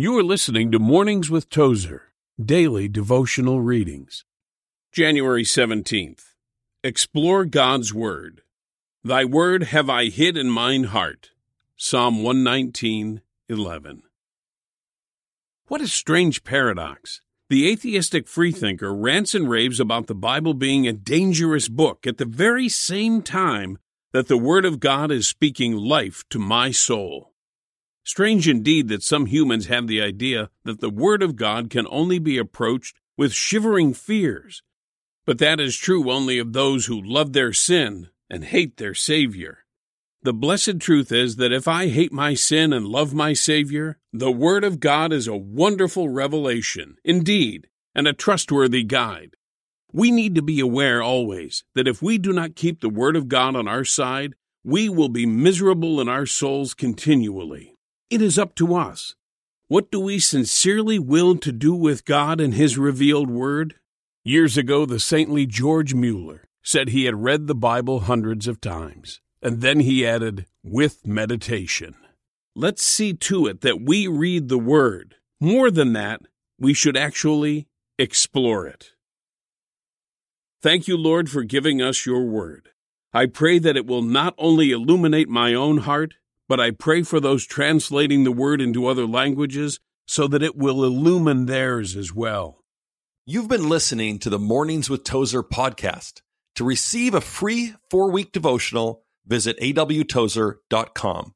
You are listening to Mornings with Tozer, daily devotional readings. January 17th. Explore God's Word. Thy word have I hid in mine heart. Psalm 119, 11. What a strange paradox. The atheistic freethinker rants and raves about the Bible being a dangerous book at the very same time that the Word of God is speaking life to my soul. Strange indeed that some humans have the idea that the Word of God can only be approached with shivering fears. But that is true only of those who love their sin and hate their Savior. The blessed truth is that if I hate my sin and love my Savior, the Word of God is a wonderful revelation, indeed, and a trustworthy guide. We need to be aware always that if we do not keep the Word of God on our side, we will be miserable in our souls continually. It is up to us. What do we sincerely will to do with God and His revealed Word? Years ago, the saintly George Mueller said he had read the Bible hundreds of times, and then he added, with meditation. Let's see to it that we read the Word. More than that, we should actually explore it. Thank you, Lord, for giving us your Word. I pray that it will not only illuminate my own heart, but I pray for those translating the word into other languages so that it will illumine theirs as well. You've been listening to the Mornings with Tozer podcast. To receive a free four week devotional, visit awtozer.com.